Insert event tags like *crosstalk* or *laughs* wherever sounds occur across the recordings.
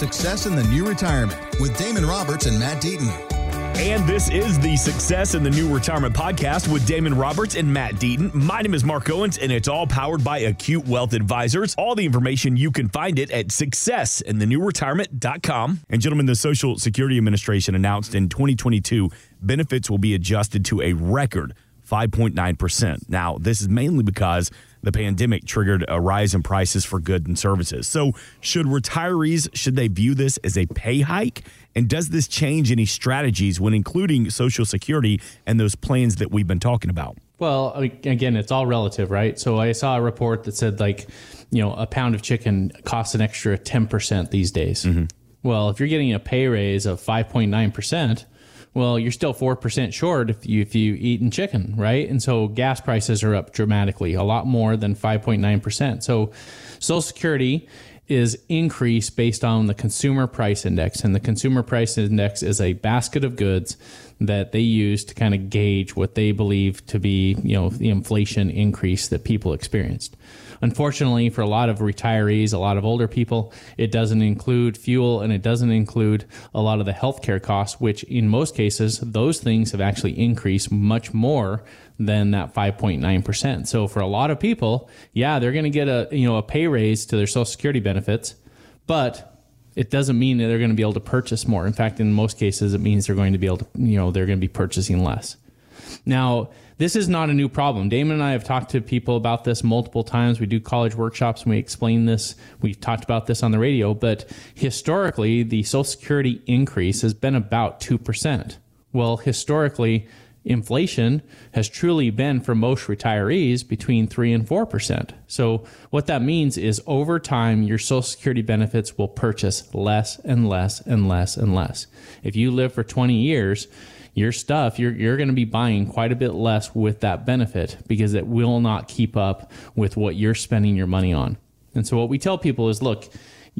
Success in the New Retirement with Damon Roberts and Matt Deaton. And this is the Success in the New Retirement podcast with Damon Roberts and Matt Deaton. My name is Mark Owens, and it's all powered by Acute Wealth Advisors. All the information you can find it at successinthenewretirement.com. And gentlemen, the Social Security Administration announced in 2022 benefits will be adjusted to a record 5.9%. Now, this is mainly because the pandemic triggered a rise in prices for goods and services. So, should retirees should they view this as a pay hike? And does this change any strategies when including Social Security and those plans that we've been talking about? Well, again, it's all relative, right? So I saw a report that said like, you know, a pound of chicken costs an extra 10% these days. Mm-hmm. Well, if you're getting a pay raise of 5.9%, well, you're still 4% short if you, if you eat in chicken, right? And so gas prices are up dramatically, a lot more than 5.9%. So Social Security is increased based on the consumer price index. And the consumer price index is a basket of goods that they use to kind of gauge what they believe to be, you know, the inflation increase that people experienced. Unfortunately, for a lot of retirees, a lot of older people, it doesn't include fuel and it doesn't include a lot of the healthcare costs, which in most cases, those things have actually increased much more than that 5.9%. So for a lot of people, yeah, they're going to get a, you know, a pay raise to their social security benefits, but it doesn't mean that they're going to be able to purchase more. In fact, in most cases, it means they're going to be able to, you know, they're going to be purchasing less. Now, this is not a new problem. Damon and I have talked to people about this multiple times. We do college workshops and we explain this. We've talked about this on the radio, but historically, the Social Security increase has been about 2%. Well, historically, inflation has truly been for most retirees between 3 and 4%. So, what that means is over time, your Social Security benefits will purchase less and less and less and less. If you live for 20 years, your stuff, you're, you're going to be buying quite a bit less with that benefit because it will not keep up with what you're spending your money on. And so what we tell people is look,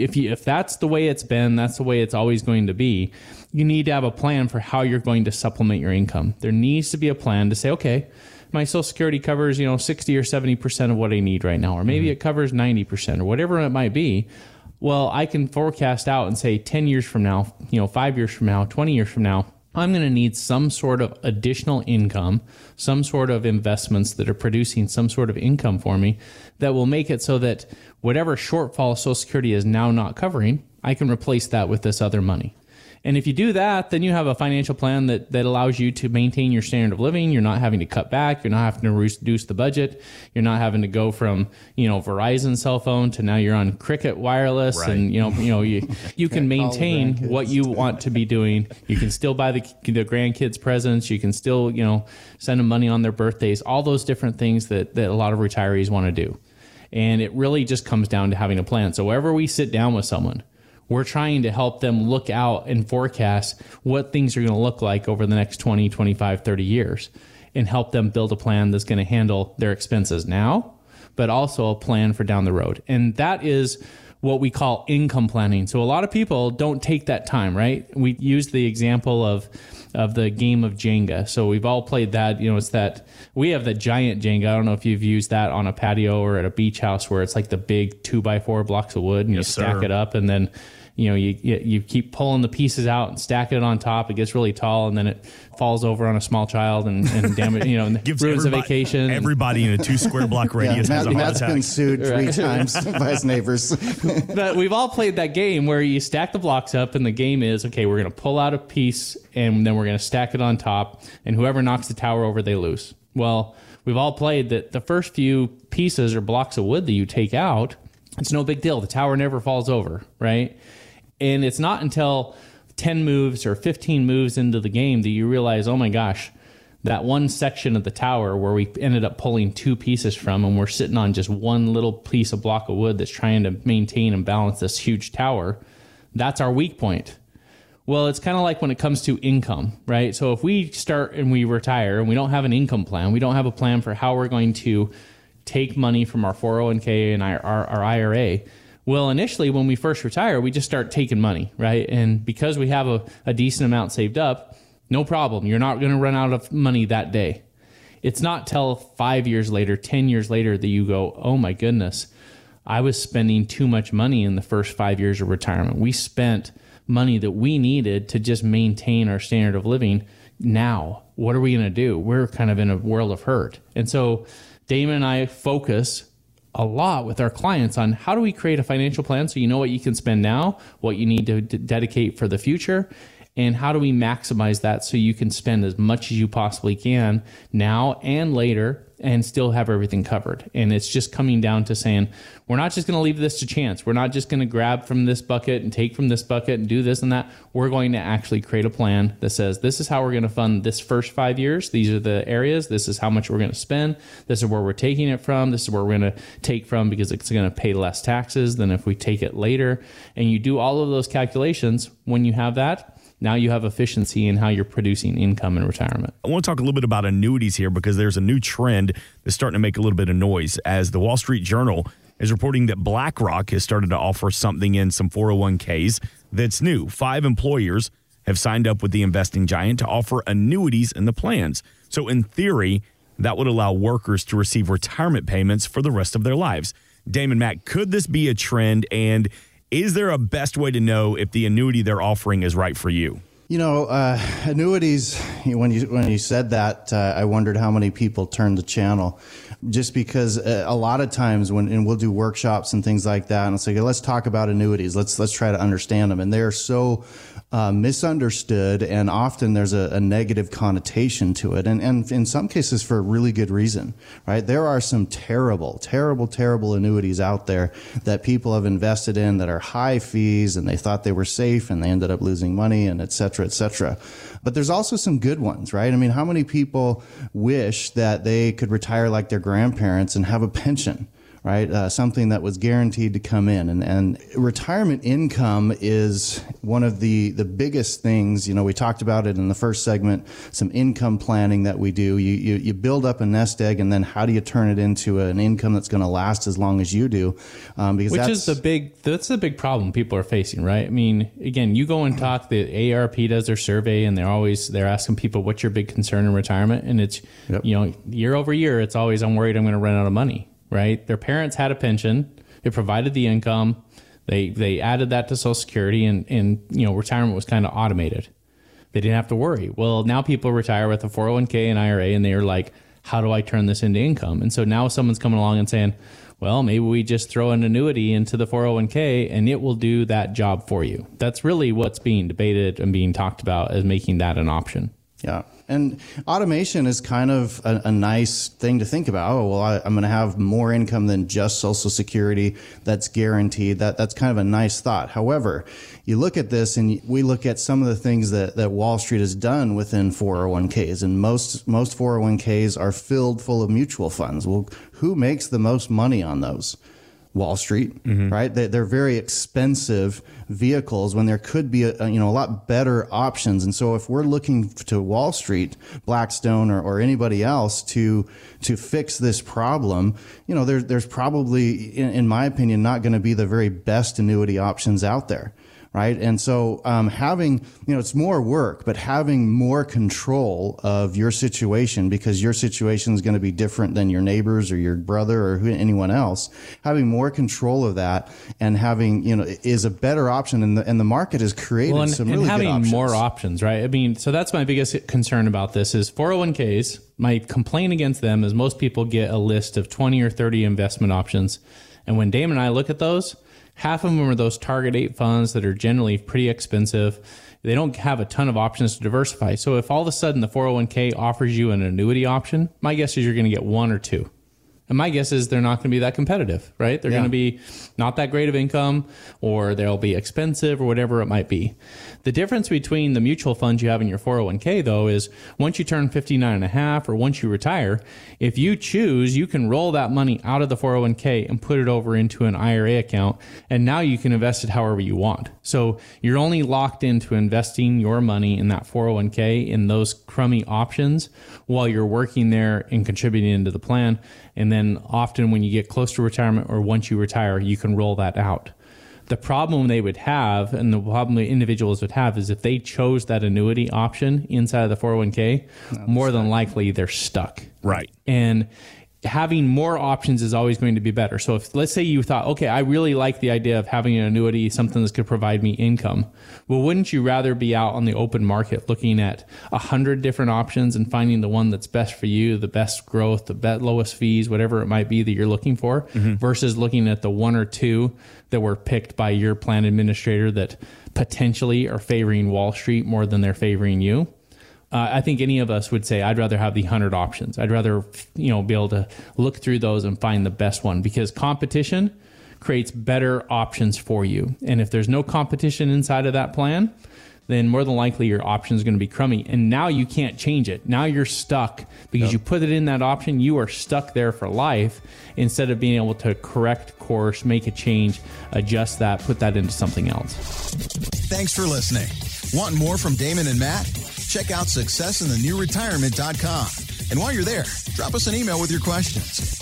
if you, if that's the way it's been, that's the way it's always going to be, you need to have a plan for how you're going to supplement your income. There needs to be a plan to say, okay, my social security covers, you know, 60 or 70% of what I need right now or maybe mm-hmm. it covers 90% or whatever it might be. Well, I can forecast out and say 10 years from now, you know, 5 years from now, 20 years from now, I'm going to need some sort of additional income, some sort of investments that are producing some sort of income for me that will make it so that whatever shortfall Social Security is now not covering, I can replace that with this other money. And if you do that, then you have a financial plan that, that allows you to maintain your standard of living. You're not having to cut back. You're not having to reduce the budget. You're not having to go from, you know, Verizon cell phone to now you're on Cricket wireless right. and, you know, you know, you, *laughs* you can maintain what you want to be doing. You can still buy the, the grandkids presents. You can still, you know, send them money on their birthdays, all those different things that, that a lot of retirees want to do. And it really just comes down to having a plan. So wherever we sit down with someone, we're trying to help them look out and forecast what things are going to look like over the next 20, 25, 30 years and help them build a plan that's going to handle their expenses now, but also a plan for down the road. And that is what we call income planning. So a lot of people don't take that time, right? We use the example of of the game of Jenga. So we've all played that. You know, it's that we have the giant Jenga. I don't know if you've used that on a patio or at a beach house where it's like the big two by four blocks of wood and yes, you stack sir. it up and then you know, you, you keep pulling the pieces out and stacking it on top. It gets really tall, and then it falls over on a small child and, and *laughs* damage, you know, Gives ruins a vacation. Everybody in a two square block radius yeah, has Matt, a heart attack. been sued three right. times *laughs* by his neighbors. *laughs* but we've all played that game where you stack the blocks up, and the game is okay. We're going to pull out a piece, and then we're going to stack it on top, and whoever knocks the tower over, they lose. Well, we've all played that the first few pieces or blocks of wood that you take out, it's no big deal. The tower never falls over, right? And it's not until 10 moves or 15 moves into the game that you realize, oh my gosh, that one section of the tower where we ended up pulling two pieces from and we're sitting on just one little piece of block of wood that's trying to maintain and balance this huge tower, that's our weak point. Well, it's kind of like when it comes to income, right? So if we start and we retire and we don't have an income plan, we don't have a plan for how we're going to take money from our 401k and our, our, our IRA, well, initially, when we first retire, we just start taking money, right? And because we have a, a decent amount saved up, no problem. You're not going to run out of money that day. It's not till five years later, 10 years later that you go, oh my goodness, I was spending too much money in the first five years of retirement. We spent money that we needed to just maintain our standard of living. Now, what are we going to do? We're kind of in a world of hurt. And so, Damon and I focus a lot with our clients on how do we create a financial plan so you know what you can spend now, what you need to d- dedicate for the future, and how do we maximize that so you can spend as much as you possibly can now and later and still have everything covered. And it's just coming down to saying, we're not just going to leave this to chance. We're not just going to grab from this bucket and take from this bucket and do this and that. We're going to actually create a plan that says, this is how we're going to fund this first five years. These are the areas. This is how much we're going to spend. This is where we're taking it from. This is where we're going to take from because it's going to pay less taxes than if we take it later. And you do all of those calculations. When you have that, now you have efficiency in how you're producing income in retirement. I want to talk a little bit about annuities here because there's a new trend that's starting to make a little bit of noise as the Wall Street Journal is reporting that BlackRock has started to offer something in some 401ks that's new. Five employers have signed up with the investing giant to offer annuities in the plans. So, in theory, that would allow workers to receive retirement payments for the rest of their lives. Damon Matt, could this be a trend? And is there a best way to know if the annuity they're offering is right for you? You know, uh, annuities. When you when you said that, uh, I wondered how many people turned the channel, just because uh, a lot of times when and we'll do workshops and things like that, and it's like let's talk about annuities. Let's let's try to understand them, and they are so uh, misunderstood, and often there's a, a, negative connotation to it, and, and in some cases for a really good reason, right? There are some terrible, terrible, terrible annuities out there that people have invested in that are high fees, and they thought they were safe, and they ended up losing money, and et cetera, et cetera. But there's also some good ones, right? I mean, how many people wish that they could retire like their grandparents and have a pension? Right? Uh, something that was guaranteed to come in. And, and retirement income is one of the, the biggest things. You know, we talked about it in the first segment, some income planning that we do. You, you, you build up a nest egg, and then how do you turn it into an income that's going to last as long as you do? Um, because Which is the big, that's the big problem people are facing, right? I mean, again, you go and talk, the AARP does their survey, and they're always, they're asking people, what's your big concern in retirement? And it's, yep. you know, year over year, it's always, I'm worried I'm going to run out of money right? Their parents had a pension. It provided the income. They they added that to Social Security, and and you know retirement was kind of automated. They didn't have to worry. Well, now people retire with a 401k and IRA, and they are like, how do I turn this into income? And so now someone's coming along and saying, well, maybe we just throw an annuity into the 401k and it will do that job for you. That's really what's being debated and being talked about as making that an option. Yeah. And automation is kind of a, a nice thing to think about. Oh, well, I, am going to have more income than just Social Security that's guaranteed. That that's kind of a nice thought. However, you look at this and we look at some of the things that, that Wall Street has done within 401ks, and most most 401ks are filled full of mutual funds. Well, who makes the most money on those? Wall Street, mm-hmm. right? They, are very expensive vehicles when there could be a, you know a lot better options. And so if we're looking to Wall Street, Blackstone, or, or anybody else to to fix this problem, you know, there, there's probably, in, in my opinion, not going to be the very best annuity options out there right? And so um, having, you know, it's more work, but having more control of your situation because your situation is going to be different than your neighbors or your brother or who, anyone else. Having more control of that and having, you know, is a better option. And the, and the market has created well, and, some really and having good options. more options, right? I mean, so that's my biggest concern about this is 401ks. My complaint against them is most people get a list of 20 or 30 investment options. And when Damon and I look at those, Half of them are those target date funds that are generally pretty expensive. They don't have a ton of options to diversify. So if all of a sudden the 401k offers you an annuity option, my guess is you're going to get one or two. And my guess is they're not going to be that competitive, right? They're yeah. going to be not that great of income or they'll be expensive or whatever it might be. The difference between the mutual funds you have in your 401k though is once you turn 59 and a half or once you retire, if you choose, you can roll that money out of the 401k and put it over into an IRA account and now you can invest it however you want. So you're only locked into investing your money in that 401k in those crummy options while you're working there and contributing into the plan. And then often when you get close to retirement or once you retire, you can roll that out. The problem they would have, and the problem the individuals would have, is if they chose that annuity option inside of the 401k, more than likely they're stuck. Right. And having more options is always going to be better. So if let's say you thought, okay, I really like the idea of having an annuity, something that's going to provide me income. Well, wouldn't you rather be out on the open market looking at a hundred different options and finding the one that's best for you, the best growth, the best, lowest fees, whatever it might be that you're looking for, mm-hmm. versus looking at the one or two that were picked by your plan administrator that potentially are favoring Wall Street more than they're favoring you? Uh, I think any of us would say I'd rather have the hundred options. I'd rather you know be able to look through those and find the best one because competition creates better options for you. And if there's no competition inside of that plan, then more than likely your option is going to be crummy. And now you can't change it. Now you're stuck because yep. you put it in that option. You are stuck there for life instead of being able to correct course, make a change, adjust that, put that into something else. Thanks for listening. Want more from Damon and Matt? Check out successinthenewretirement.com. And while you're there, drop us an email with your questions.